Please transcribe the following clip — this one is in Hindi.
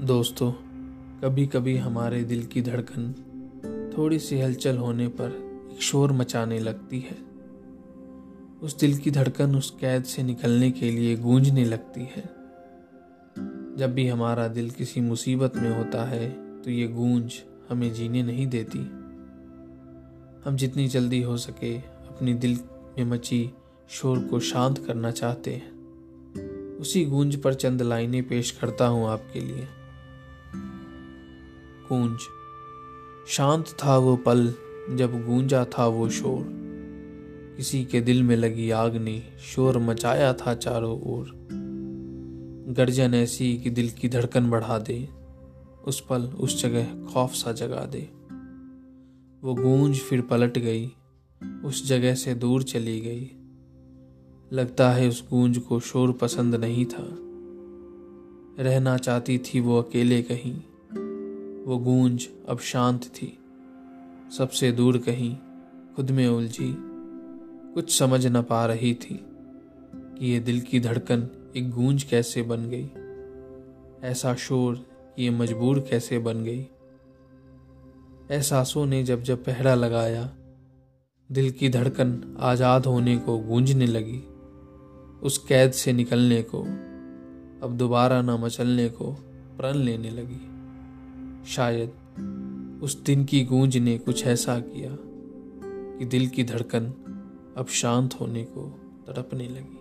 दोस्तों कभी कभी हमारे दिल की धड़कन थोड़ी सी हलचल होने पर एक शोर मचाने लगती है। उस दिल की धड़कन उस कैद से निकलने के लिए गूंजने लगती है। जब भी हमारा दिल किसी मुसीबत में होता है तो ये गूंज हमें जीने नहीं देती। हम जितनी जल्दी हो सके अपनी दिल में मची शोर को शांत करना चाहते हैं। उसी गूंज पर चंद लाइनें पेश करता हूँ आपके लिए। गूंज। शांत था वो पल, जब गूंजा था वो शोर। किसी के दिल में लगी आग ने शोर मचाया था चारों ओर। गर्जन ऐसी कि दिल की धड़कन बढ़ा दे, उस पल उस जगह खौफ सा जगा दे। वो गूंज फिर पलट गई, उस जगह से दूर चली गई। लगता है उस गूंज को शोर पसंद नहीं था। रहना चाहती थी वो अकेले कहीं वो गूंज अब शांत थी। सबसे दूर कहीं खुद में उलझी, कुछ समझ न पा रही थी कि ये दिल की धड़कन एक गूंज कैसे बन गई, ऐसा शोर कि ये मजबूर कैसे बन गई। एहसासों ने जब जब पहरा लगाया, दिल की धड़कन आज़ाद होने को गूंजने लगी, उस कैद से निकलने को, अब दोबारा न मचलने को प्रण लेने लगी। शायद उस दिन की गूंज ने कुछ ऐसा किया कि दिल की धड़कन अब शांत होने को तड़पने लगी।